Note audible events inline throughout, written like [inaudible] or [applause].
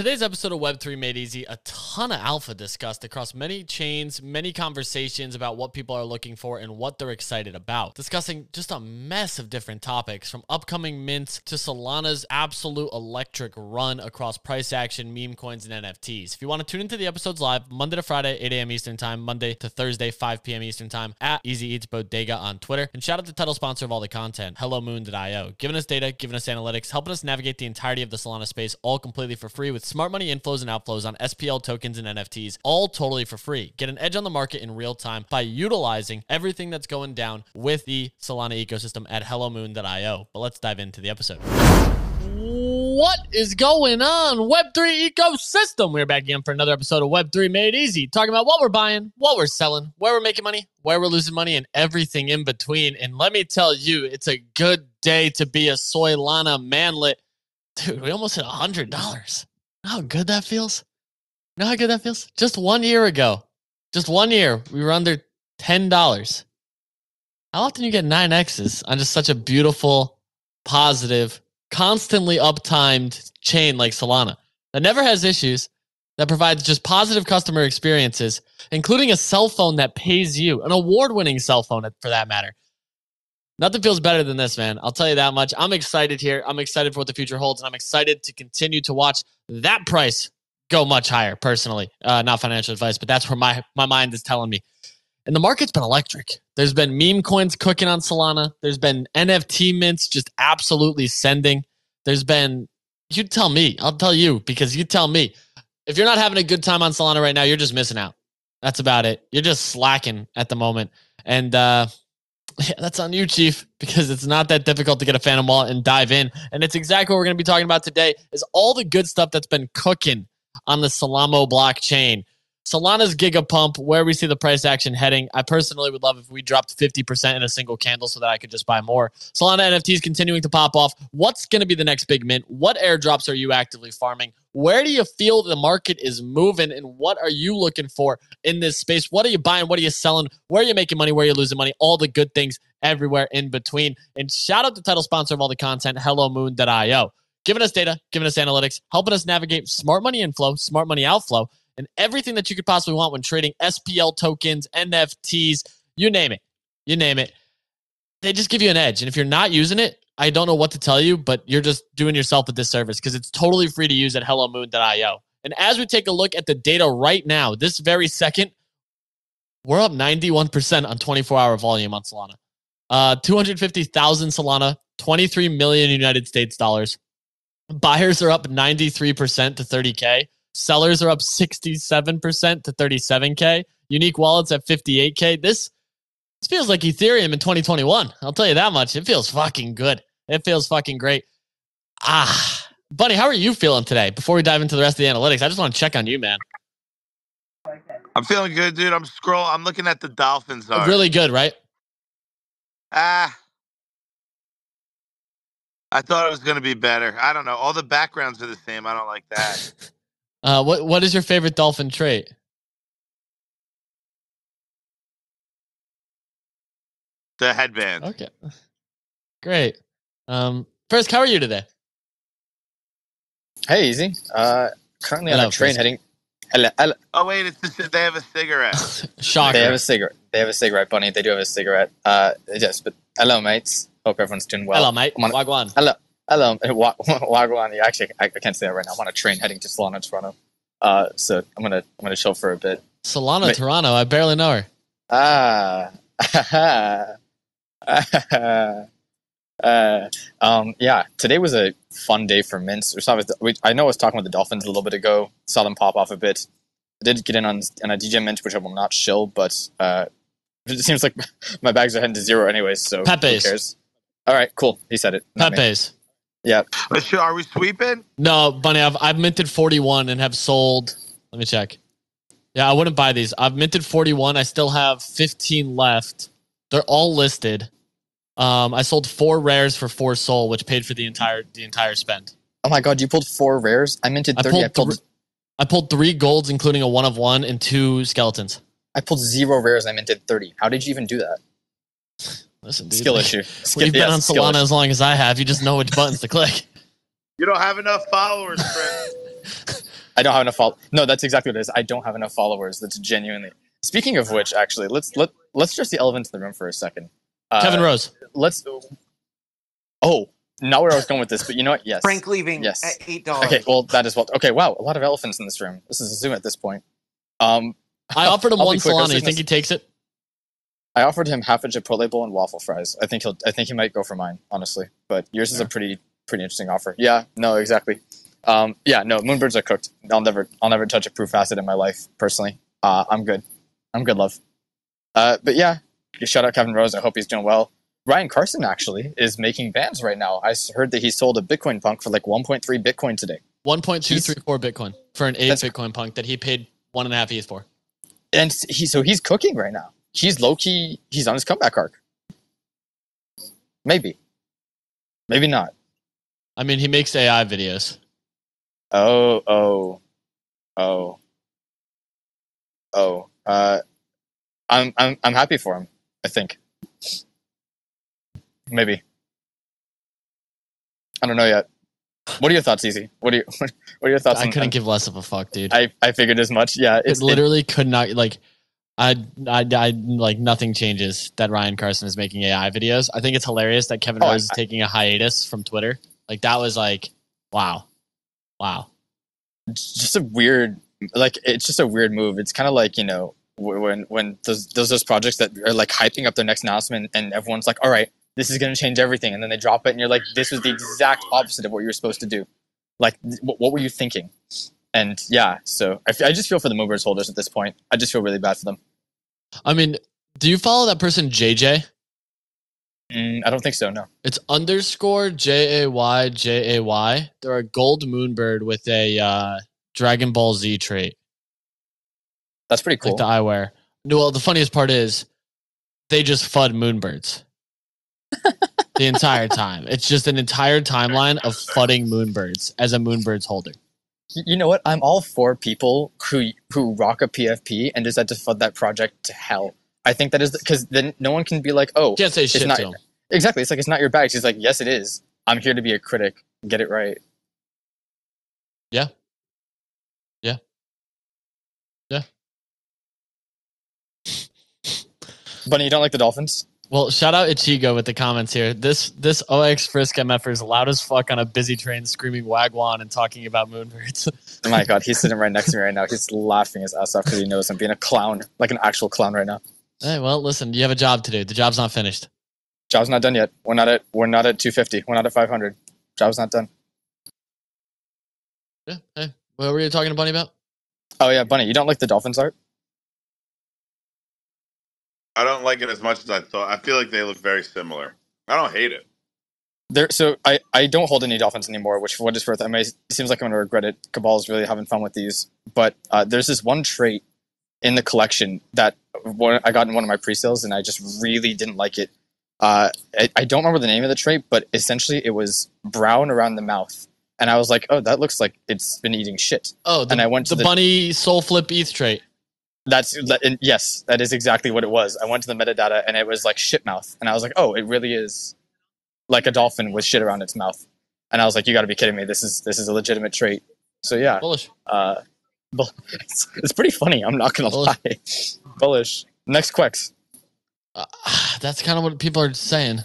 Today's episode of Web3 Made Easy, a ton of alpha discussed across many chains, many conversations about what people are looking for and what they're excited about. Discussing just a mess of different topics from upcoming mints to Solana's absolute electric run across price action, meme coins, and NFTs. If you want to tune into the episodes live, Monday to Friday, 8 a.m. Eastern Time, Monday to Thursday, 5 p.m. Eastern Time, at Easy Eats Bodega on Twitter. And shout out to the title sponsor of all the content, HelloMoon.io, giving us data, giving us analytics, helping us navigate the entirety of the Solana space, all completely for free with smart money inflows and outflows on SPL tokens and NFTs, all totally for free. Get an edge on the market in real time by utilizing everything that's going down with the Solana ecosystem at HelloMoon.io. But let's dive into the episode. What is going on, Web3 ecosystem? We're back again for another episode of Web3 Made Easy, talking about what we're buying, what we're selling, where we're making money, where we're losing money, and everything in between. And let me tell you, it's a good day to be a Soylana manlet. Dude, we almost hit $100 how good that feels? You know how good that feels? Just one year ago, just one year, we were under $10. How often you get nine X's on just such a beautiful, positive, constantly uptimed chain like Solana that never has issues, that provides just positive customer experiences, including a cell phone that pays you, an award winning cell phone for that matter. Nothing feels better than this, man. I'll tell you that much. I'm excited here. I'm excited for what the future holds, and I'm excited to continue to watch that price go much higher. Personally, uh, not financial advice, but that's where my my mind is telling me. And the market's been electric. There's been meme coins cooking on Solana. There's been NFT mints just absolutely sending. There's been you tell me. I'll tell you because you tell me. If you're not having a good time on Solana right now, you're just missing out. That's about it. You're just slacking at the moment. And uh, yeah, that's on you, Chief, because it's not that difficult to get a Phantom wallet and dive in. And it's exactly what we're going to be talking about today is all the good stuff that's been cooking on the Solana blockchain. Solana's Gigapump, where we see the price action heading. I personally would love if we dropped 50% in a single candle so that I could just buy more. Solana NFTs continuing to pop off. What's going to be the next big mint? What airdrops are you actively farming? Where do you feel the market is moving and what are you looking for in this space? What are you buying? What are you selling? Where are you making money? Where are you losing money? All the good things everywhere in between. And shout out the title sponsor of all the content, HelloMoon.io. Giving us data, giving us analytics, helping us navigate smart money inflow, smart money outflow and everything that you could possibly want when trading SPL tokens, NFTs, you name it. You name it. They just give you an edge. And if you're not using it, I don't know what to tell you, but you're just doing yourself a disservice because it's totally free to use at hellomoon.io. And as we take a look at the data right now, this very second, we're up 91% on 24 hour volume on Solana. Uh, 250,000 Solana, 23 million United States dollars. Buyers are up 93% to 30K. Sellers are up 67% to 37K. Unique wallets at 58K. This, this feels like Ethereum in 2021. I'll tell you that much. It feels fucking good. It feels fucking great. Ah, buddy, how are you feeling today? Before we dive into the rest of the analytics, I just want to check on you, man. I'm feeling good, dude. I'm scroll. I'm looking at the Dolphins. Art. Really good, right? Ah, I thought it was going to be better. I don't know. All the backgrounds are the same. I don't like that. [laughs] Uh, what what is your favorite dolphin trait? The headband. Okay, great. Um, first, how are you today? Hey, easy. Uh, currently on a train Chris. heading. Hello, hello. Oh wait, it's just, they have a cigarette. [laughs] Shocker. They have a cigarette. They have a cigarette, bunny. They do have a cigarette. Uh, yes, but hello, mates. Hope everyone's doing well. Hello, mate. I'm on, Wagwan. hello, hello. [laughs] Wa- Wagwan. Yeah, Actually, I, I can't say that right now. I'm on a train heading to Solana, Toronto. Uh, so I'm gonna I'm gonna chill for a bit. Solana, Wait. Toronto. I barely know her. Ah. [laughs] uh, um, yeah, today was a fun day for mints. We saw with I know I was talking with the Dolphins a little bit ago. Saw them pop off a bit. I did get in on, on a DJ mint, which I will not shill, but uh, [laughs] it seems like [laughs] my bags are heading to zero anyways. So Pepe's. who cares? All right, cool. He said it. not me. Pepe's. Yeah. Sure, are we sweeping? No, Bunny, I've, I've minted 41 and have sold. Let me check. Yeah, I wouldn't buy these. I've minted 41. I still have 15 left. They're all listed. Um, I sold four rares for four soul, which paid for the entire the entire spend. Oh my god, you pulled four rares. I minted I thirty. pulled I pulled, thr- I pulled three golds, including a one of one and two skeletons. I pulled zero rares. I minted thirty. How did you even do that? [sighs] Listen, dude, Skill like, issue. When [laughs] Skill, you've been yes, on Solana issue. as long as I have, you just know which buttons to click. [laughs] You don't have enough followers, friend. [laughs] I don't have enough follow. No, that's exactly what it is. I don't have enough followers. That's genuinely. Speaking of which, actually, let's let let's just the elephant in the room for a second. Uh, Kevin Rose. Let's. Oh, not where I was going with this, but you know what? Yes. Frank leaving Yes. at eight dollars. Okay, well that is what. Okay, wow, a lot of elephants in this room. This is a zoo at this point. Um, I offered him I'll one be quick. I. You think he takes it? I offered him half a Chipotle bowl and waffle fries. I think he'll. I think he might go for mine, honestly. But yours is a pretty pretty interesting offer. Yeah, no, exactly. Um, yeah, no, moonbirds are cooked. I'll never I'll never touch a proof acid in my life personally. Uh, I'm good. I'm good, love. Uh, but yeah, shout out Kevin Rose. I hope he's doing well. Ryan Carson actually is making bands right now. I heard that he sold a Bitcoin punk for like 1.3 Bitcoin today. 1.234 Bitcoin for an eight Bitcoin punk that he paid one and a half ETH for. and he so he's cooking right now. He's low key. He's on his comeback arc. Maybe, maybe not. I mean, he makes AI videos. Oh, oh, oh, oh. Uh, I'm I'm I'm happy for him. I think. Maybe. I don't know yet. What are your thoughts, Easy? What are you [laughs] What are your thoughts? I couldn't give less of a fuck, dude. I I figured as much. Yeah, it it's it- literally could not like. I, I, I like nothing changes that Ryan Carson is making AI videos. I think it's hilarious that Kevin Oh, Rose is taking a hiatus from Twitter. Like that was like, wow, wow. just a weird like it's just a weird move it's kind of like you know when when those those those projects that are like hyping up their next announcement and everyone's like all right this is going to change everything and then they drop it and you're like this was the exact opposite of what you were supposed to do. Like what, what were you thinking? And yeah so I, I just feel for the movers holders at this point. I just feel really bad for them. I mean, do you follow that person JJ? mm, i don't think so no. It's underscore J A Y J A Y. They're a gold moonbird with a uh, Dragon Ball Z trait, that's pretty cool like the eyewear. No, well, the funniest part is they just fud moonbirds [laughs] the entire time. It's just an entire timeline of fudding moonbirds as a moonbirds holder. You know what i'm all for people who who rock a pfp and decide to fud that project to hell i think that is because then no one can be like oh Can't say shit not- to them. Exactly. It's like it's not your bag. She's like, yes, it is. I'm here to be a critic. Get it right. Yeah. Yeah. Yeah. Bunny, you don't like the Dolphins? Well, shout out Ichigo with the comments here. This this OX Frisk MFer is loud as fuck on a busy train, screaming wagwan and talking about moonbirds. Oh [laughs] my god, he's sitting right next to me right now. [laughs] He's laughing his ass off because he knows I'm being a clown, like an actual clown right now. hey, well, listen, you have a job to do. The job's not finished. Job's not done yet. We're not at we're not at 250. We're not at 500. Job's not done. Yeah. Hey, what were you talking to Bunny about? Oh yeah, Bunny, you don't like the Dolphins art? I don't like it as much as I thought. I feel like they look very similar. I don't hate it. There, so I, I don't hold any dolphins anymore, which for what it's worth, I may, it seems like I'm going to regret it. Cabal's really having fun with these, but uh, there's this one trait in the collection that one, I got in one of my pre-sales, and I just really didn't like it. Uh, I, I don't remember the name of the trait, but essentially it was brown around the mouth, and I was like, oh, that looks like it's been eating shit. Oh, the, And I went to the, the- Bunny Soul Flip ETH trait. That's yes, that is exactly what it was. I went to the metadata, and it was like shit mouth, and I was like, oh, it really is like a dolphin with shit around its mouth. And I was like, you got to be kidding me! This is this is a legitimate trait. So yeah, Bullish. uh, [laughs] bull- it's, it's pretty funny. I'm not gonna Bullish. lie. Bullish. Next Quex. Uh, [sighs] that's kind of what people are saying.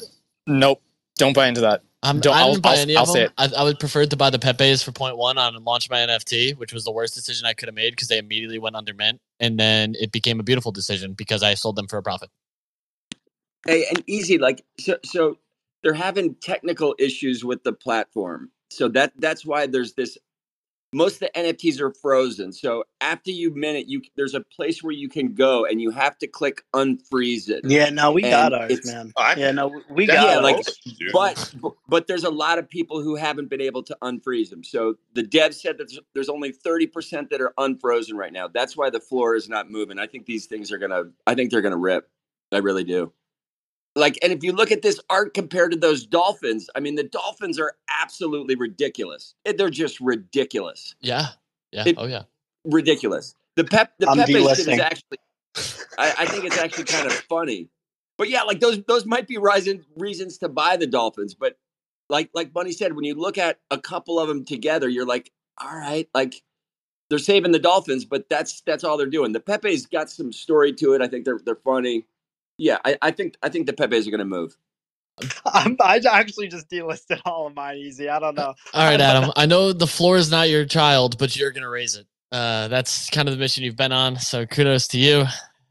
Nope. Don't buy into that. I'm, Don't- I I'll- didn't buy I'll- any I'll of say them. I, I would prefer to buy the Pepe's for point one on launch my NFT, which was the worst decision I could have made because they immediately went under mint, and then it became a beautiful decision because I sold them for a profit. Hey, and easy like so. So they're having technical issues with the platform. So that that's why there's this. Most of the NFTs are frozen. So after you mint it, you there's a place where you can go and you have to click unfreeze it. Yeah, no, we got And ours, man. Oh, I- yeah, no, we got Yeah, ours. like- But, but but there's a lot of people who haven't been able to unfreeze them. So the dev said that there's- there's only 30% that are unfrozen right now. That's why the floor is not moving. I think these things are gonna I think they're gonna rip. I really do. Like, and if you look at this art compared to those dolphins, I mean the dolphins are absolutely ridiculous. Eh, They're just ridiculous. Yeah, yeah, It- oh yeah. Ridiculous. The pep the I'm Pepe shit is actually I, I think it's actually kind of funny. But yeah, like those those might be reasons reasons to buy the Dolphins. But like like Bunny said, when you look at a couple of them together, you're like, all right, like they're saving the Dolphins, but that's that's all they're doing. The Pepe's got some story to it. I think they're they're funny. Yeah, I, I think I think the Pepe's are going to move. I'm, I actually just delisted all of mine easy. I don't know. All right, [laughs] Adam. I know the floor is not your child, but you're gonna raise it. Uh, that's kind of the mission you've been on. So kudos to you.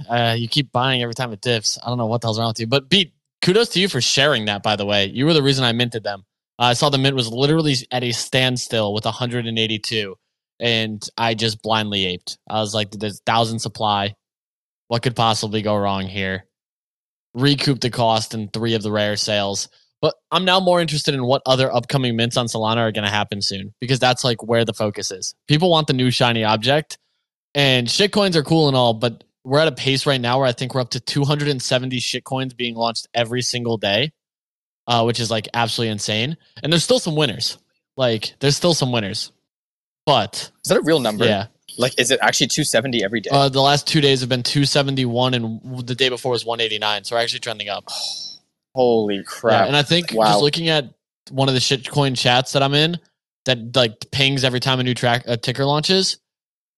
Uh, you keep buying every time it dips. I don't know what the hell's wrong with you, but beat kudos to you for sharing that. By the way, you were the reason I minted them. Uh, I saw the mint was literally at a standstill with 182, and I just blindly aped. I was like, "There's thousand supply. What could possibly go wrong here?" Recoup the cost in three of the rare sales. But I'm now more interested in what other upcoming mints on Solana are going to happen soon because that's like where the focus is. People want the new shiny object, and shitcoins are cool and all, but we're at a pace right now where I think we're up to 270 shitcoins being launched every single day, uh, which is like absolutely insane. And there's still some winners. Like there's still some winners, but Is that a real number? yeah, Like, is it actually 270 every day? uh, the last two days have been 271, and the day before was 189. So we're actually trending up. [sighs] Holy Yeah, crap! and I think Wow. just looking at one of the shitcoin chats that I'm in, that like pings every time a new track a ticker launches.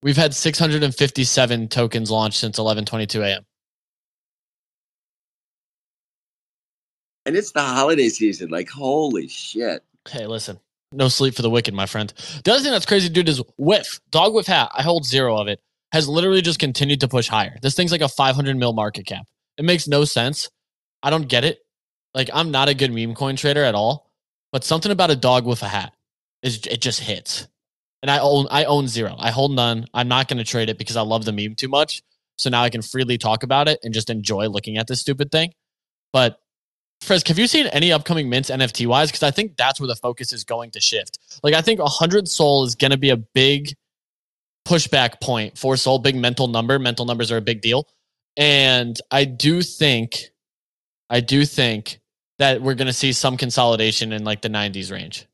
We've had 657 tokens launched since 11:22 a.m. And it's the holiday season. Like holy shit. Hey, listen, no sleep for the wicked, my friend. The other thing that's crazy, dude, is whiff dog whiff hat. I hold zero of it. Has literally just continued to push higher. This thing's like a 500 mil market cap. It makes no sense. I don't get it. Like I'm not a good meme coin trader at all, but something about a dog with a hat is it just hits. And I own I own zero. I hold none. I'm not going to trade it because I love the meme too much. So now I can freely talk about it and just enjoy looking at this stupid thing. But Frisk, have you seen any upcoming mints NFT wise? Because I think that's where the focus is going to shift. Like I think 100 Soul is going to be a big pushback point for Soul, big mental number. Mental numbers are a big deal, and I do think, I do think that we're going to see some consolidation in like the 90s range.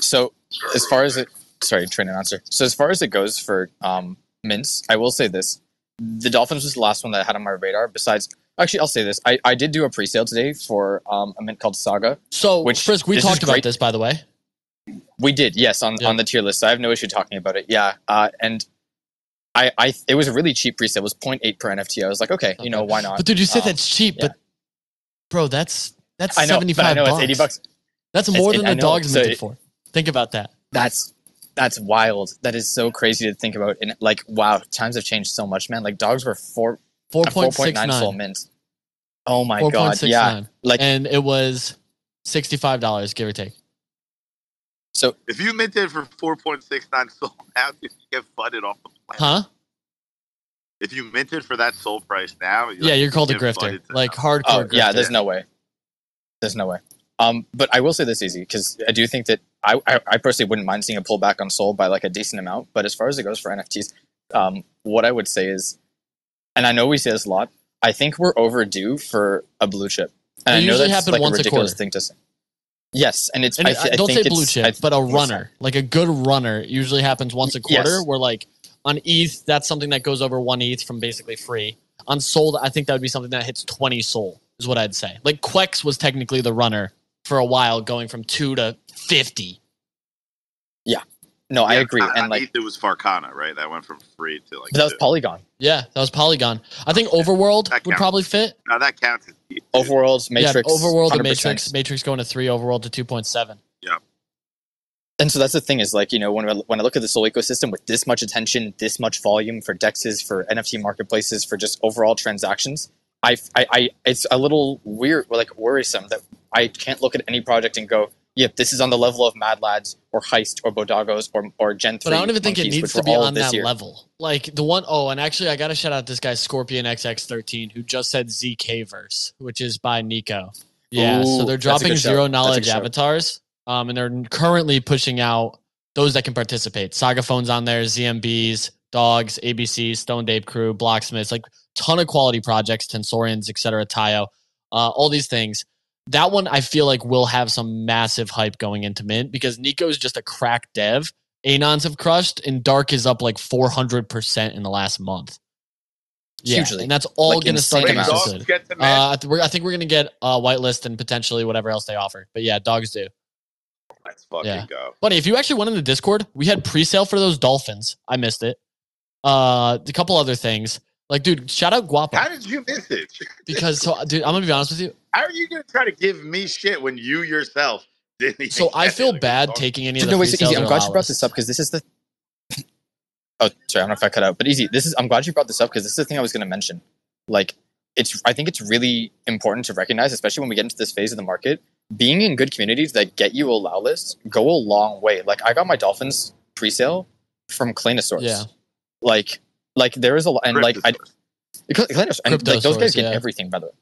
So as far as it, sorry, train and answer. So as far as it goes for um, mints, I will say this: the Dolphins was the last one that I had on my radar. Besides, actually, I'll say this: I, I did do a pre-sale today for um, a mint called Saga. So, Which- Frisk, we talked about this by the way. We did, yes, on, Yeah. on the tier list. I have no issue talking about it. Yeah, uh, and I, I it was a really cheap pre-sale. It was 0.8 per NFT. I was like, okay, you know, why not? But dude, you said Um, that's cheap, yeah. but bro, that's that's I know, 75 I know bucks. it's 80 bucks. That's more it- than I the dogs so minted it- for. Think about that. That's that's wild. That is so crazy to think about. And like, wow, times have changed so much, man. Like dogs were four, a 4.9 full 4.69. mint. Oh my god, yeah. 4.69. Like, and it was $65 give or take. so If you minted for 4.69 [laughs] soul now, you get flooded off the planet. Huh? If you minted for that soul price now, you Yeah, you're called a grifter. Like now. hardcore Oh grifter. yeah, there's no way. There's no way. Um, but I will say this easy because I do think that I, I I personally wouldn't mind seeing a pullback on Soul by like a decent amount. But as far as it goes for NFTs, um, what I would say is, and I know we say this a lot, I think we're overdue for a blue chip. And They I know that's like once a a ridiculous quarter. thing to say. Yes, and it's And I, th- I don't think say blue chip, I but a runner. Like a good runner usually happens once a quarter Yes. where like on ETH, that's something that goes over one ETH from basically free. On Soul, I think that would be something that hits 20 Soul, is what I'd say. Like Quex was technically the runner for a while, going from two to 50. No, I agree, on- and on like it was Farcana, right? That went from free to like. but that was two. Polygon, Yeah, that was Polygon. I think Overworld would probably fit. now that counts. as ETH. Overworlds, Matrix, yeah, Overworld and 100%. Matrix. Matrix going to three, Overworld to 2.7. Yeah. and so that's the thing is like you know when I, when I look at this whole ecosystem with this much attention, this much volume for dexes, for NFT marketplaces, for just overall transactions, I, I, I it's a little weird, like worrisome that I can't look at any project and go, yep, this is on the level of Mad Lads or Heist or Bodoggos or or Gen three. But I don't even think it needs to be on that year. level. Like the one oh, and actually I gotta shout out this guy Scorpion XX13 who just said ZK verse, which is by Nico. Yeah, so they're dropping zero knowledge avatars. Um, and they're currently pushing out those that can participate. Saga phones on there, ZMBs, dogs, ABC, Stone Ape Crew, Blocksmiths, like ton of quality projects, Tensorians, etc. Taiyo, uh, all these things. That one I feel like will have some massive hype going into mint because Nico is just a crack dev. Anons have crushed, and Dark is up like 400% in the last month. Yeah, Hugely. and that's all Like going to start getting dogs get to? Uh, I, th- I think we're going to get uh, whitelist and potentially whatever else they offer. But yeah, dogs do. Let's fucking Yeah. go. Buddy, if you actually went in the Discord, we had pre-sale for those dolphins. I missed it. Uh, a couple other things. Like, dude, shout out Guapo How did you miss it? because so, dude, I'm gonna be honest with you. How are you gonna try to give me shit when you yourself [laughs] didn't? even So I feel bad the taking any of So, the no, wait, so easy. I'm glad you brought this up because this is the. [laughs] Oh, sorry, I don't know if I cut out, but easy. This is. I'm glad you brought this up because this is the thing I was going to mention. Like, it's. I think it's really important to recognize, especially when we get into this phase of the market, being in good communities that get you allow lists go a long way. Like, I got my Dolphins pre-sale from Claynosaurus. Yeah. Like, like there is a lot, and like I, Cryptosaurus. because Claynosaurus, and like those guys get yeah. everything by the way.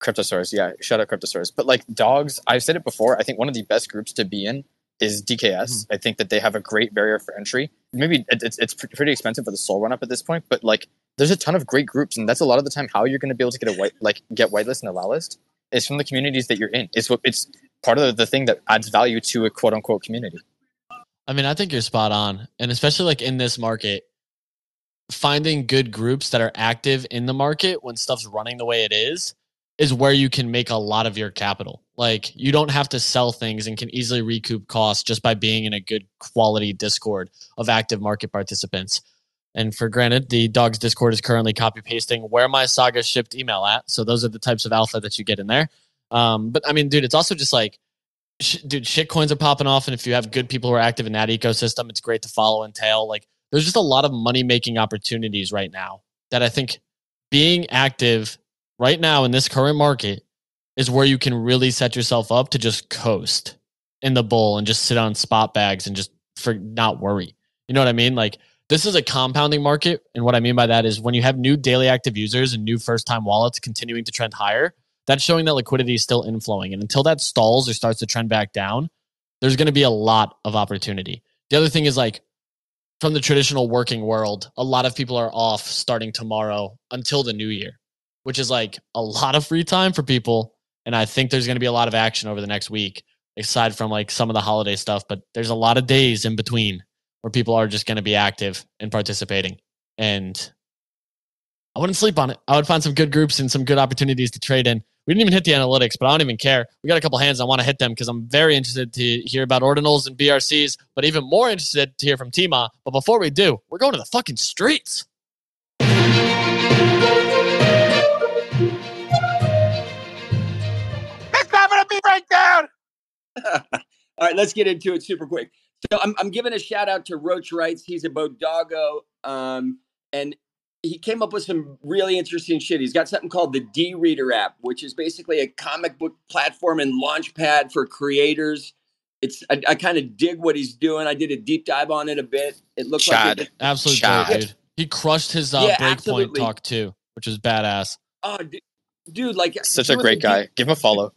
Cryptosaurus, yeah. Shout out Cryptosaurus. But like dogs, I've said it before. I think one of the best groups to be in is DKS. Mm-hmm. I think that they have a great barrier for entry. Maybe it's it's pretty expensive for the soul run up at this point, but like there's a ton of great groups, and that's a lot of the time how you're going to be able to get a white like get whitelist and allow list is from the communities that you're in. It's what it's part of the thing that adds value to a quote unquote community. I mean, I think you're spot on. And especially like in this market, finding good groups that are active in the market when stuff's running the way it is is where you can make a lot of your capital. Like you don't have to sell things and can easily recoup costs just by being in a good quality Discord of active market participants. And for granted, the dogs Discord is currently copy pasting where my saga shipped email at. So those are the types of alpha that you get in there. Um, but I mean, dude, it's also just like sh- dude, shit coins are popping off, and if you have good people who are active in that ecosystem, it's great to follow and tail. Like, there's just a lot of money making opportunities right now that I think being active right now in this current market is where you can really set yourself up to just coast in the bull and just sit on spot bags and just for not worry. You know what I mean? Like this is a compounding market, and what I mean by that is when you have new daily active users and new first time wallets continuing to trend higher, that's showing that liquidity is still inflowing. And until that stalls or starts to trend back down, there's going to be a lot of opportunity. The other thing is like from the traditional working world, a lot of people are off starting tomorrow until the new year, which is like a lot of free time for people. And I think there's going to be a lot of action over the next week, aside from like some of the holiday stuff. But there's a lot of days in between where people are just going to be active and participating. And I wouldn't sleep on it. I would find some good groups and some good opportunities to trade in. We didn't even hit the analytics, but I don't even care. We got a couple hands. I want to hit them because I'm very interested to hear about ordinals and BRCs, but even more interested to hear from Tima. But before we do, we're going to the fucking streets. [laughs] All right, let's get into it super quick. So I'm, I'm giving a shout out to Roach Wrights. He's a Bodoggo, um, and he came up with some really interesting shit. He's got something called the D Reader app, which is basically a comic book platform and launch pad for creators. It's I, I kind of dig what he's doing. I did a deep dive on it a bit. It looks Chad. like it, Absolute Chad. great, dude. He crushed his uh, Yeah, breakpoint absolutely. talk too, which is badass. oh, d- dude, like Such a great the guy. deep- Give him a follow.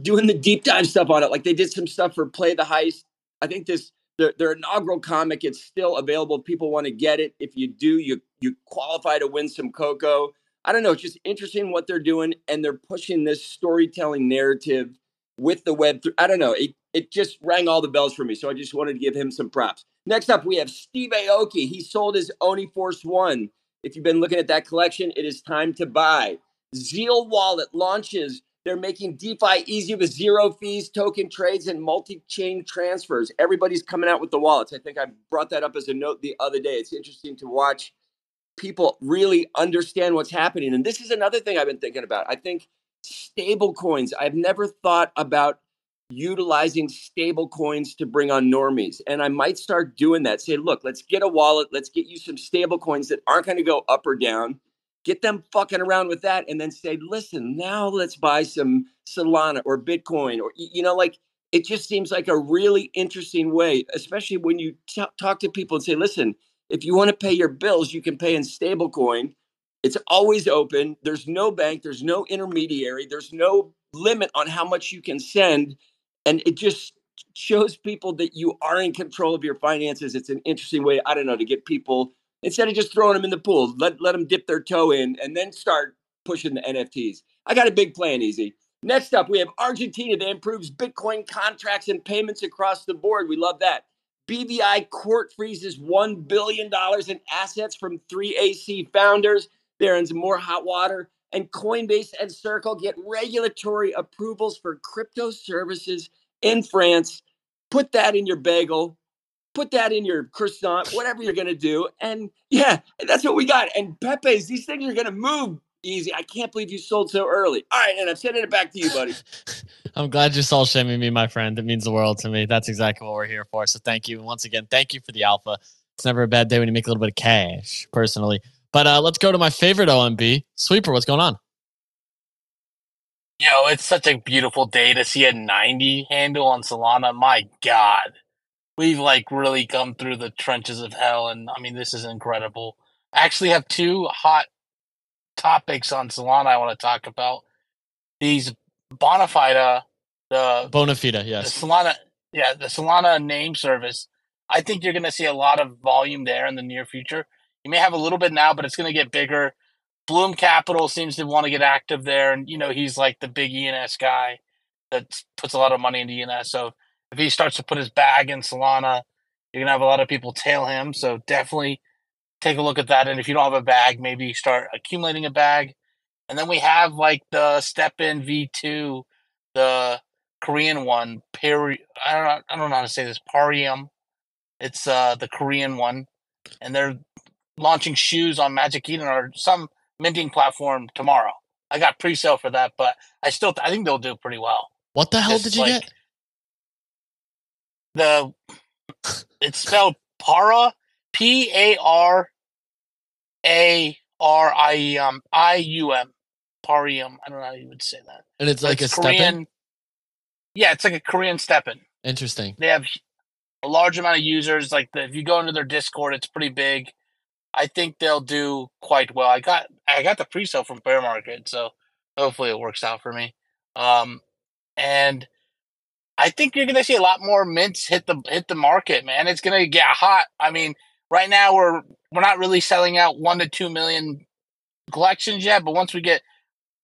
Doing the deep dive stuff on it. Like they did some stuff for Play the Heist. I think this their, their inaugural comic. It's still available. People want to get it. If you do, you you qualify to win some cocoa. I don't know. It's just interesting what they're doing, and they're pushing this storytelling narrative with the web. Th- I don't know. It it just rang all the bells for me. So I just wanted to give him some props. Next up, we have Steve Aoki. He sold his Oni Force One. If you've been looking at that collection, it is time to buy. Zeal Wallet launches. They're making DeFi easy with zero fees, token trades, and multi chain transfers. Everybody's coming out with the wallets. I think I brought that up as a note the other day. It's interesting to watch people really understand what's happening. And this is another thing I've been thinking about. I think stable coins, I've never thought about utilizing stable coins to bring on normies. And I might start doing that. Say, look, let's get a wallet, let's get you some stable coins that aren't going to go up or down. Get them fucking around with that and then say, listen, now let's buy some Solana or Bitcoin or, you know, like it just seems like a really interesting way, especially when you t- talk to people and say, listen, if you want to pay your bills, you can pay in stablecoin. It's always open. There's no bank, there's no intermediary, there's no limit on how much you can send. And it just shows people that you are in control of your finances. It's an interesting way, I don't know, to get people instead of just throwing them in the pool, let, let them dip their toe in and then start pushing the NFTs. I got a big plan, easy. Next up, we have Argentina that improves Bitcoin contracts and payments across the board. We love that. BVI court freezes $1 billion in assets from 3AC founders. They're in some more hot water. And Coinbase and Circle get regulatory approvals for crypto services in France. put that in your bagel, put that in your croissant, [laughs] whatever you're gonna do, and yeah, that's what we got. And Pepe's, these things are gonna move easy. I can't believe you sold so early. All right, and I'm sending it back to you, buddy. [laughs] I'm glad you're soul shaming me, my friend. It means the world to me. That's exactly what we're here for. So thank you. And once again, thank you for the alpha. It's never a bad day when you make a little bit of cash, personally. But uh, let's go to my favorite OMB, Sweeper. What's going on? Yo, it's such a beautiful day to see a 90 handle on Solana. My God. We've like really come through the trenches of hell. And I mean, this is incredible. I actually have two hot topics on Solana I want to talk about. These Bonfida, uh, the, Bonfida, the yes. Solana, yeah, the Solana name service. I think you're going to see a lot of volume there in the near future. You may have a little bit now, but it's going to get bigger. Bloom Capital seems to want to get active there, and you know he's like the big ENS guy that puts a lot of money into ENS. So if he starts to put his bag in Solana, you're gonna have a lot of people tail him. So definitely take a look at that. And if you don't have a bag, maybe start accumulating a bag. And then we have like the STEPN V2, the Korean one. Peri- I don't know, I don't know how to say this. Parium. It's uh the Korean one, and they're launching shoes on Magic Eden or some minting platform tomorrow. I got pre-sale for that, but I still I think they'll do pretty well. What the hell did you like- get? The it's spelled para P A R A R I E M I U M parium. I don't know how you would say that. And it's like It's a in? Yeah, it's like a Korean STEPN. Interesting. They have a large amount of users. Like the, if you go into their Discord, it's pretty big. I think they'll do quite well. I got I got the pre-sale from Bear Market, so hopefully it works out for me. Um, and I think you're gonna see a lot more mints hit the hit the market, man. It's gonna get hot. I mean, right now we're we're not really selling out one to two million collections yet, but once we get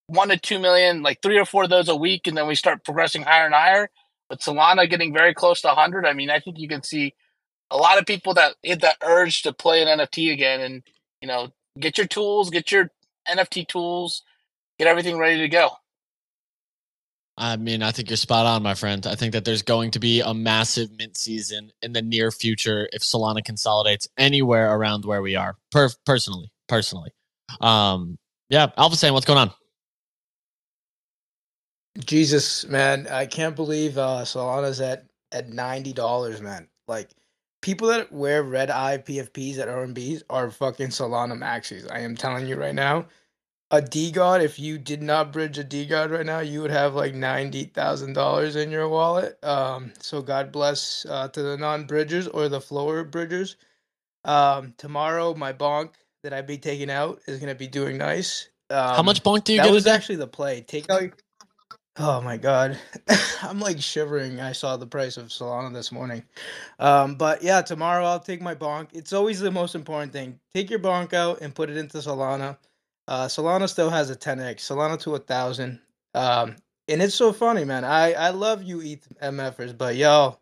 one to two million, like three or four of those a week, and then we start progressing higher and higher. But Solana getting very close to 100. I mean, I think you can see a lot of people that hit that urge to play an NFT again, and you know, get your tools, get your NFT tools, get everything ready to go. I mean, I think you're spot on, my friend. I think that there's going to be a massive mint season in the near future if Solana consolidates anywhere around where we are. Per- personally, personally. Um, yeah, Alpha Saiyan, what's going on? Jesus, man, I can't believe uh, Solana's at at ninety dollars, man. Like people that wear red eye PFPs at RMBs are fucking Solana maxis. I am telling you right now. A DeGod, if you did not bridge a DeGod right now, you would have like ninety thousand dollars in your wallet. Um, so God bless uh, to the non-bridgers or the floor bridgers. Um, tomorrow, my bonk that I'd be taking out is gonna be doing nice. Um, How much bonk do you that get? was a actually the play. Take out. Oh my god, [laughs] I'm like shivering. I saw the price of Solana this morning. Um, but yeah, tomorrow I'll take my bonk. It's always the most important thing. Take your bonk out and put it into Solana. Uh, Solana still has a 10x. Solana to a thousand. Um, and it's so funny, man. I I love you ETH MFers, but yo,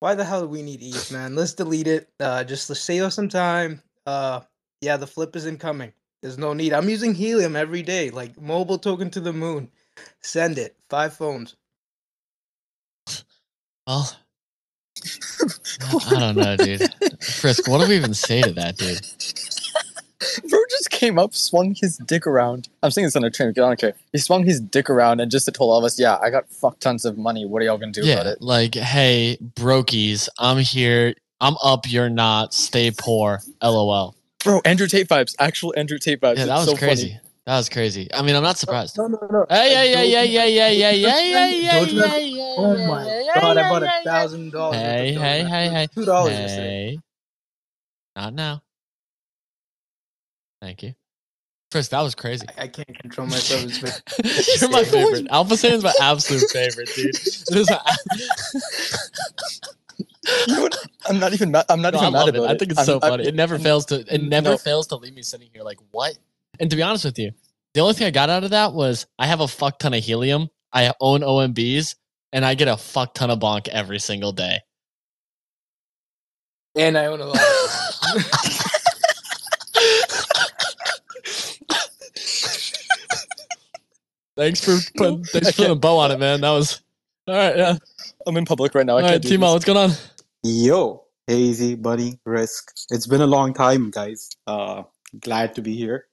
why the hell do we need ETH, man? Let's delete it. Uh, just to save us some time. Uh, yeah, the flip isn't coming. There's no need. I'm using Helium every day, like mobile token to the moon. Send it. Five phones. Well, [laughs] I don't know, dude. Frisk, what do we even say to that, dude? Bro just came up, swung his dick around. I'm saying this on a train. I don't care. He swung his dick around and just told all of us, "Yeah, I got fuck tons of money. What are y'all gonna do about Yeah, it?" like, hey, brokies, I'm here. I'm up. You're not. Stay poor. LOL. Bro, Andrew Tate vibes. Actual Andrew Tate vibes. Yeah, that It's was so crazy. funny. That was crazy. I mean, I'm not surprised. No, no, no. Hey, I yeah, yeah, don't yeah, yeah, yeah, yeah, yeah, yeah, yeah, yeah, yeah. Oh my god, I bought a thousand dollars. Hey, hey, hey, hey. Two dollars. Hey. Not now. Thank you. Chris, that was crazy. I, I can't control myself. [laughs] You're my favorite. Alpha Saiyan's my absolute favorite, dude. Is [laughs] You? I'm not even mad. I'm not No, I even mad love it. about I think it's I'm- so I'm- funny. It never I'm- fails to. It never No. fails to leave me sitting here like what. And to be honest with you, the only thing I got out of that was I have a fuck ton of helium. I own OMBs, and I get a fuck ton of bonk every single day. and I own a lot. [laughs] Thanks for putting, [laughs] thanks for putting a bow on it, man. That was all right. Yeah. I'm in public right now. I All can't right, Timo, what's going on? Yo, Hazy, Bunny, Frisk. It's been a long time, guys. Uh, glad to be here.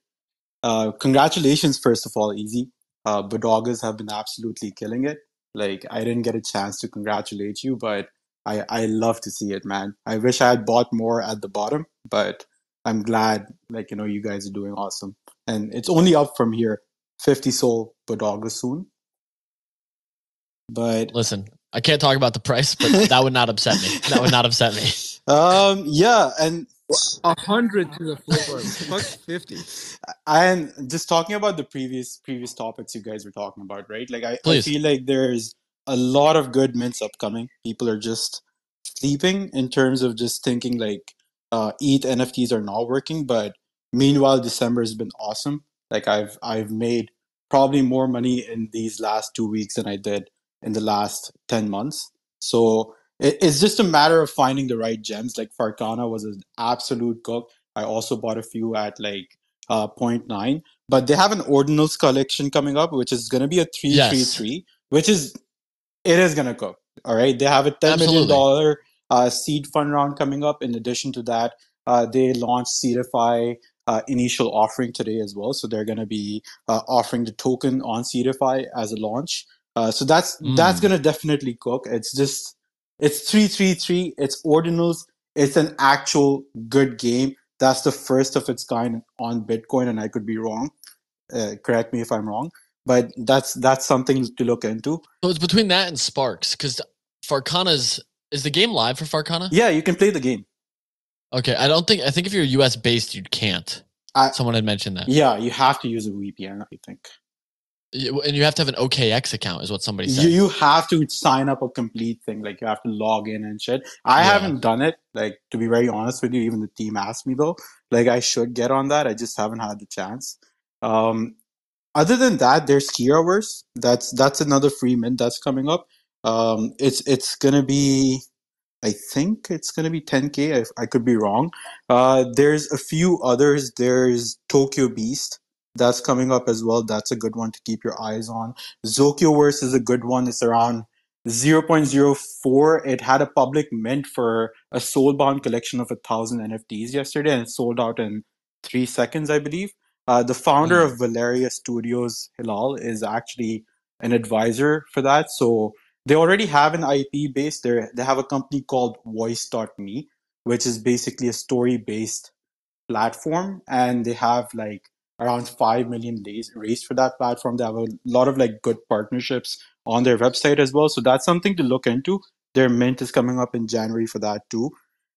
Uh, congratulations, first of all, Easy. Uh, Bodoggos have been absolutely killing it. Like, I didn't get a chance to congratulate you, but I, I love to see it, man. I wish I had bought more at the bottom, but I'm glad, like, you know, you guys are doing awesome. And it's only up from here. 50 soul Bodoggos soon. But Listen, I can't talk about the price, but [laughs] that would not upset me. That would not upset me. [laughs] um, yeah, and A hundred to the floor. Fuck fifty. [laughs] and just talking about the previous previous topics you guys were talking about right like I, I feel like there's a lot of good mints upcoming people are just sleeping in terms of just thinking like uh ETH nfts are not working but meanwhile december has been awesome like i've i've made probably more money in these last two weeks than i did in the last 10 months. So it, it's just a matter of finding the right gems. Like farcana was an absolute cook. I also bought a few at like uh, 0.9 but they have an ordinals collection coming up which is going to be a 333 which is it is going to cook all right? They have a $10 million Absolutely. dollar uh, seed fund round coming up. In addition to that uh, they launched seedify uh, initial offering today as well so they're going to be uh, offering the token on seedify as a launch uh, so that's that's Mm. going to definitely cook it's just it's 333 it's ordinals it's an actual good game that's the first of its kind on Bitcoin, and I could be wrong. Uh, correct me if I'm wrong, but that's that's something to look into. So it's between that and Sparks, because Farcana's is the game live for Farcana? Yeah, you can play the game. Okay, I don't think I think if you're US based, you can't. I- Someone had mentioned that, Yeah, you have to use a VPN. I think and you have to have an OKX account, is what somebody said. you you have to sign up a complete thing. Like you have to log in and shit. I Yeah. haven't done it. Like to be very honest with you, even the team asked me though. Like I should get on that. I just haven't had the chance. Um, other than that, there's Heroverse. That's that's another free mint that's coming up. Um, it's it's gonna be, I think it's gonna be 10k. I, I could be wrong. Uh, there's a few others. There's Tokyo Beast that's coming up as well. That's a good one to keep your eyes on. Zokyoverse is a good one. It's around 0.04. It had a public mint for a soulbound collection of a thousand NFTs yesterday, and it sold out in three seconds, I believe. Uh, the founder Mm. of Valeria Studios, Hilal, is actually an advisor for that. So they already have an IP base. They they have a company called Voice.me, which is basically a story based platform, and they have like around five million days raised for that platform. They have a lot of like good partnerships on their website as well. So that's something to look into. Their mint is coming up in January for that too.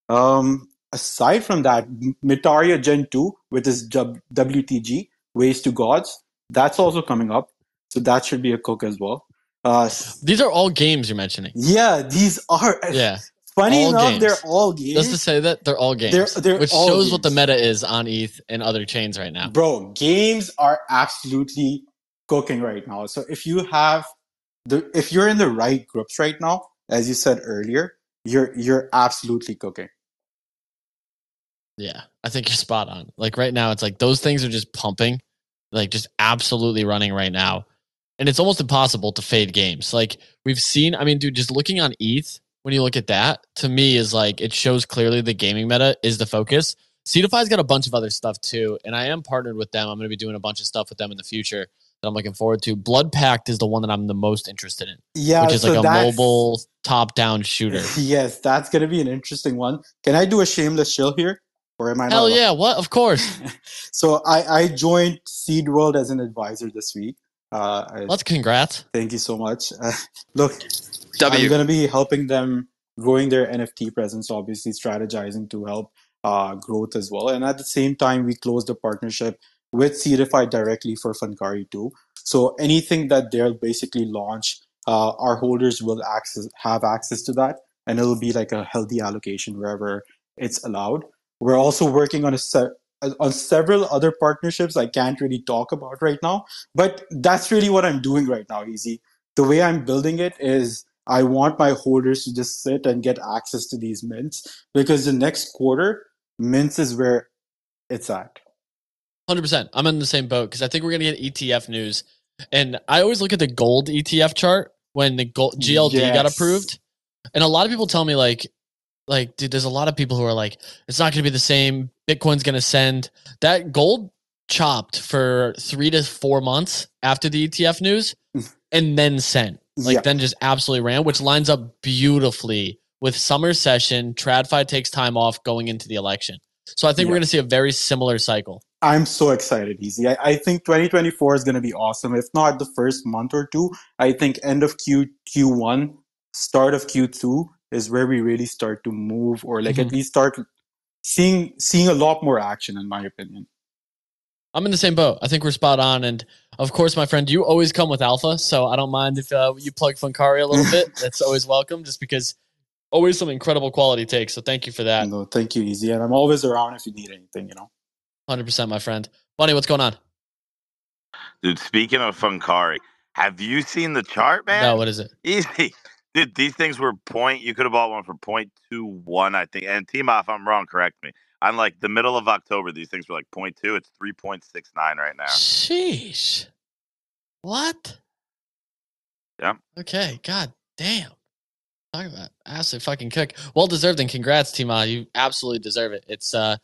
Um, aside from that, Mitaria Gen 2, which is WTG, Ways to Gods, that's also coming up. So that should be a cook as well. Uh, These are all games you're mentioning. yeah, these are Yeah, [laughs] funny all enough. games. They're all games. just to say that they're all games, they're which all shows what the meta is on ETH and other chains right now. Bro, games are absolutely cooking right now. So if you have the if you're in the right groups right now, as you said earlier, you're you're absolutely cooking. Yeah, I think you're spot on. Like right now, it's like those things are just pumping, like just absolutely running right now. And it's almost impossible to fade games. Like we've seen, I mean, dude, just looking on ETH, when you look at that, to me is like it shows clearly the gaming meta is the focus. Seedify's got a bunch of other stuff too, and I am partnered with them. I'm going to be doing a bunch of stuff with them in the future that I'm looking forward to. Blood Pact is the one that I'm the most interested in, Yeah, which is so like a mobile top-down shooter. [laughs] Yes, that's gonna be an interesting one. Can I do a shameless chill here, or am I? Hell yeah! What? Of course. [laughs] so I I joined Seed World as an advisor this week. Uh, I, Let's congrats. thank you so much. Uh, look, I'm going to be helping them growing their NFT presence, obviously strategizing to help uh, growth as well. And at the same time, we closed a partnership with Seedify directly for Funkari too. So anything that they'll basically launch, uh, our holders will access have access to that, and it'll be like a healthy allocation wherever it's allowed. We're also working on a se- Uh, on several other partnerships I can't really talk about right now, but that's really what I'm doing right now, Easy. The way I'm building it is I want my holders to just sit and get access to these mints because the next quarter, mints is where it's at. Hundred percent. I'm in the same boat because I think we're gonna get ETF news, and I always look at the gold ETF chart when the gold GLD got approved, And a lot of people tell me like, like, dude, there's a lot of people who are like, it's not going to be the same. Bitcoin's going to send that gold chopped for three to four months after the ETF news, mm. and then sent. Like Yeah. then just absolutely ran, which lines up beautifully with summer session. TradFi takes time off going into the election. So I think we're going to see a very similar cycle. I'm so excited, Easy. I, I think 2024 is going to be awesome. If not the first month or two, I think end of Q Q1, start of Q2 is where we really start to move, or like Mhm. at least start seeing seeing a lot more action, in my opinion. I'm in the same boat. I think we're spot on. And of course, my friend, you always come with alpha. So I don't mind if uh, you plug Funkari a little bit. That's [laughs] always welcome just because always some incredible quality takes. So thank you for that. No, thank you, Easy, and I'm always around if you need anything. You know. 100%, my friend. Bunny, what's going on? Dude, speaking of Funkari, have you seen the chart, man? No, what is it? Easy. Dude, these things were point. You could have bought one for point two one, I think. And Tima, if I'm wrong, correct me. I'm like the middle of October, these things were like point two. It's three point six nine right now. Sheesh. What? Yep. Okay. God damn. Talk about absolute fucking cook. Well deserved and congrats, Tima. You absolutely deserve it. It's uh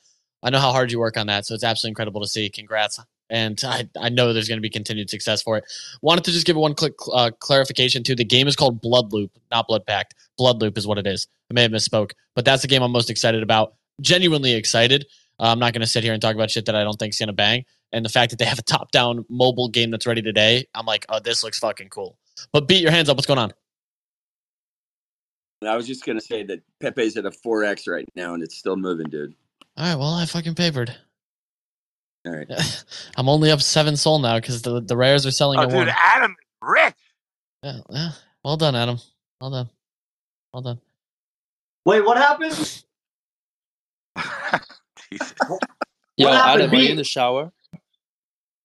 I know how hard you work on that, so it's absolutely incredible to see. Congrats. And I, I know there's going to be continued success for it. Wanted to just give one quick uh, clarification too. The game is called Blood Loop, not Blood Pact. Blood Loop is what it is. I may have misspoke, but that's the game I'm most excited about. Genuinely excited. Uh, I'm not going to sit here and talk about shit that I don't think's going to bang. And the fact that they have a top down mobile game that's ready today, I'm like, oh, this looks fucking cool. But beat your hands up. What's going on? I was just gonna say that Pepe's at a four X right now, and it's still moving, dude. All right. Well, I fucking papered. All right. [laughs] I'm only up seven SOL now because the, the rares are selling Oh, at dude, one. Adam is rich. Yeah, yeah. Well done, Adam. Well done. Well done. Wait, what happened? [laughs] [laughs] Jesus. Yo, What happened, Adam, are you in the shower?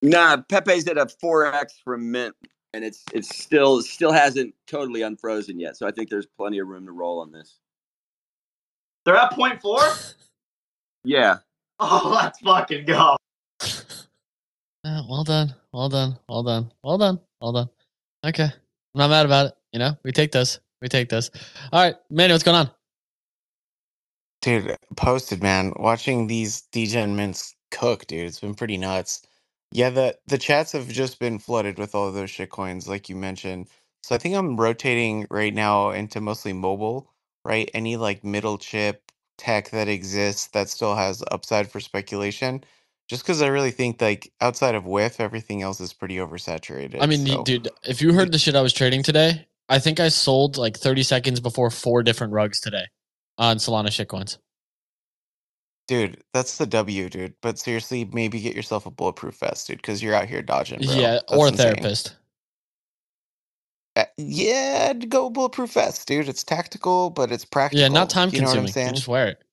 Nah, Pepe's at a four X from Mint, and it's it's still still hasn't totally unfrozen yet. So I think there's plenty of room to roll on this. They're at point four? Yeah. Oh, let's fucking go. Yeah, well done. Well done. Well done. Well done. Well done. Okay. I'm not mad about it. You know, we take this. We take this. All right, Manny, what's going on? Dude, posted man, watching these DJ Mints cook, dude, it's been pretty nuts. Yeah, the the chats have just been flooded with all those shit coins, like you mentioned. So I think I'm rotating right now into mostly mobile, right? Any like middle chip tech that exists that still has upside for speculation. Just because I really think like outside of whiff, everything else is pretty oversaturated. I mean, so dude, if you heard the shit I was trading today, I think I sold like 30 seconds before four different rugs today on Solana shitcoins. dude, that's the W, dude. But seriously, maybe get yourself a bulletproof vest, dude, because you're out here dodging. Bro. Yeah, That's or a insane. therapist. Uh, yeah, go bulletproof vest, dude. It's tactical, but it's practical. Yeah, not time You know what consuming. I'm You saying? just wear it.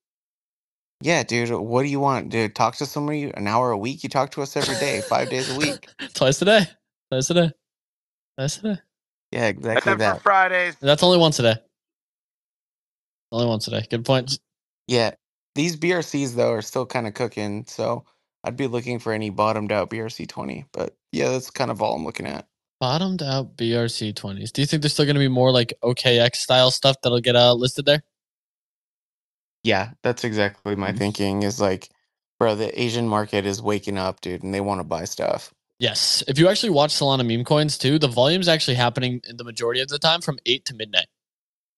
Yeah, dude. What do you want, dude? Talk to somebody an hour a week. You talk to us every day, five days a week. [laughs] Twice a day. Twice a day. Twice a day. Yeah, exactly Except for that. Fridays. That's only once a day. Only once a day. Good point. Yeah, these BRCs though are still kind of cooking, so I'd be looking for any bottomed out BRC twenty. But yeah, that's kind of all I'm looking at. Bottomed out BRC 20s. Do you think there's still going to be more like OKX style stuff that'll get uh, listed there? Yeah, that's exactly my Mhm. thinking. Is like, bro, the Asian market is waking up, dude, and they want to buy stuff. Yes. If you actually watch Solana meme coins too, the volume's actually happening in the majority of the time from 8 to midnight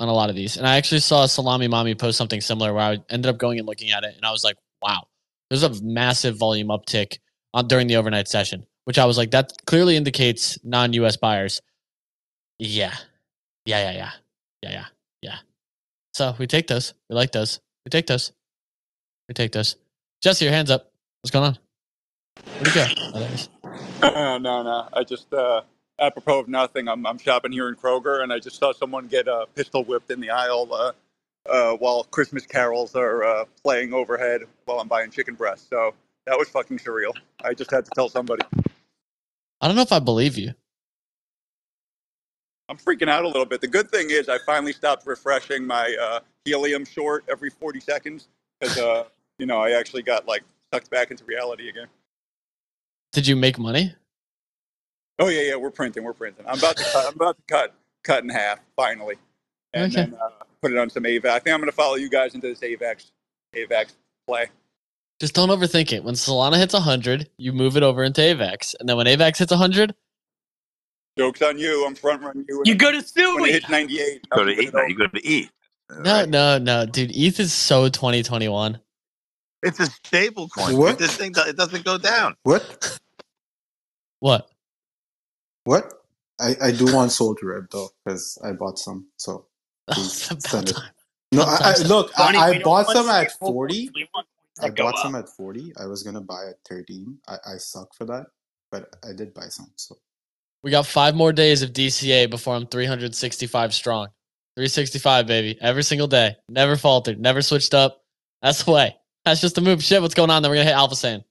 on a lot of these. And I actually saw Salami Mommy post something similar where I ended up going and looking at it and I was like, wow, there's a massive volume uptick on during the overnight session, which I was like, that clearly indicates non US buyers. Yeah. Yeah, yeah, yeah. Yeah, yeah, yeah. So we take those. We like those. We take those. We take those. Jesse, your hands up. What's going on? Where'd you go? Oh, there he is. no, no. I just, uh, apropos of nothing, I'm, I'm shopping here in Kroger, and I just saw someone get uh, pistol whipped in the aisle uh, uh, while Christmas carols are uh, playing overhead while I'm buying chicken breasts. So that was fucking surreal. I just had to tell somebody. I don't know if I believe you. I'm freaking out a little bit. The good thing is I finally stopped refreshing my uh, helium short every 40 seconds because, uh, you know, I actually got like sucked back into reality again. Did you make money? Oh yeah, yeah, we're printing, we're printing. I'm about to cut. I'm about to cut cut in half finally, and Okay. then uh, put it on some AVAX. I think I'm going to follow you guys into this AVAX AVAX play. Just don't overthink it. When Solana hits 100, you move it over into AVAX. And then when AVAX hits 100, Joke's on you. I'm front running you. You go to when it Stewie. hits 98. Go to moving ETH. You go to ETH. No, no, no, dude. ETH is so 2021. It's a stable coin. What? This thing it doesn't go down. What? What? What? I, I do want SOL to rip though, because I bought some. So [laughs] please send it. No, I, I look. Bonnie, I, I bought some at forty. coins. We want coins I bought up. some at forty. I was gonna buy at thirteen. I, I suck for that, but I did buy some. So We got five more days of DCA before I'm 365 strong. 365, baby. Every single day. Never faltered. Never switched up. That's the way. That's just the move. Shit, what's going on? Then we're going to hit Alpha Saiyan.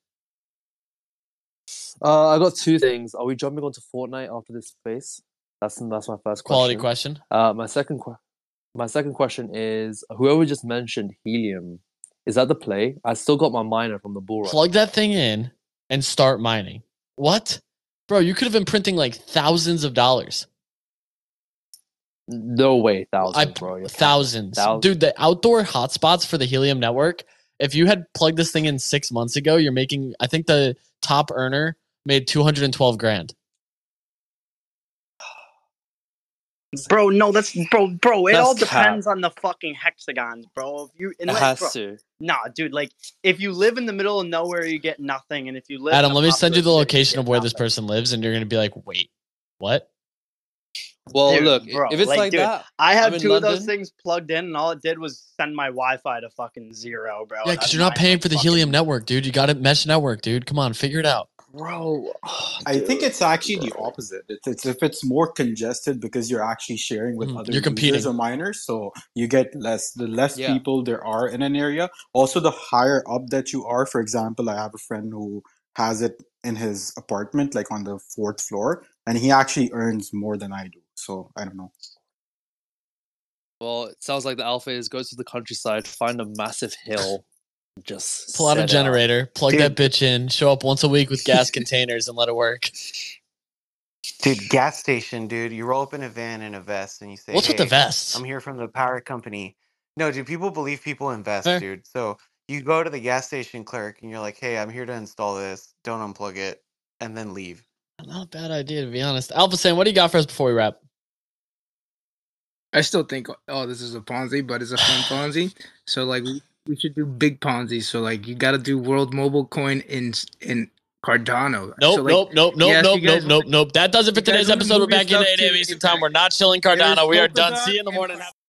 Uh, I got two things. Are we jumping onto Fortnite after this space? That's that's my first question. Quality question. Uh, my second que- my second question is whoever just mentioned helium. Is that the play? I still got my miner from the bull run. Plug that thing in and start mining. What? Bro, you could have been printing like thousands of dollars. No way, thousands, I bro. You're thousands. Thousands. Dude, the outdoor hotspots for the Helium network, if you had plugged this thing in six months ago, you're making, I think the top earner made 212 grand. [sighs] Bro, no, that's bro, bro. It That's all cap. depends on the fucking hexagons, bro. If you It unless, has bro, to. Nah, dude, like if you live in the middle of nowhere, you get nothing, and if you live, Adam, let me send you the location of get where this person lives, and you're going to be like, wait, what? Well, Dude, look, bro, if it's like, like, dude, that, I I'm have two of those things plugged in, and all it did was send my Wi-Fi to fucking zero, bro. Yeah, because you're not paying for the fucking- Helium network, dude. You got it mesh network, dude. Come on, figure it out. bro. [sighs] I think it's actually the opposite. It's, it's if it's more congested because you're actually sharing with Mhm. other You're competing. users or miners, so you get less. The less Yeah. people there are in an area, also the higher up that you are. For example, I have a friend who has it in his apartment, like on the fourth floor, and he actually earns more than I do. So I don't know. Well, it sounds like the alpha is go to the countryside, find a massive hill, just Pull out a set it up. generator, plug Dude. that bitch in, show up once a week with gas [laughs] containers, and let it work. Dude, gas station, dude. You roll up in a van in a vest and you say, What's with the vest? I'm here from the power company. No, dude, people believe people invest, Fair. dude. So you go to the gas station clerk and you're like, hey, I'm here to install this. Don't unplug it. And then leave. Not a bad idea, to be honest. Alpha Saiyan, what do you got for us before we wrap? I still think, oh, this is a Ponzi, but it's a fun [sighs] Ponzi. So like, we, we should do big Ponzi. So like, you got to do World Mobile Coin in in Cardano. Nope, So, like, nope, nope, nope, yes, nope, nope, nope, nope. That does it for today's episode. We're back in stuff 8 a.m. Eastern time. We're not chilling Cardano. We are done. See you in the morning.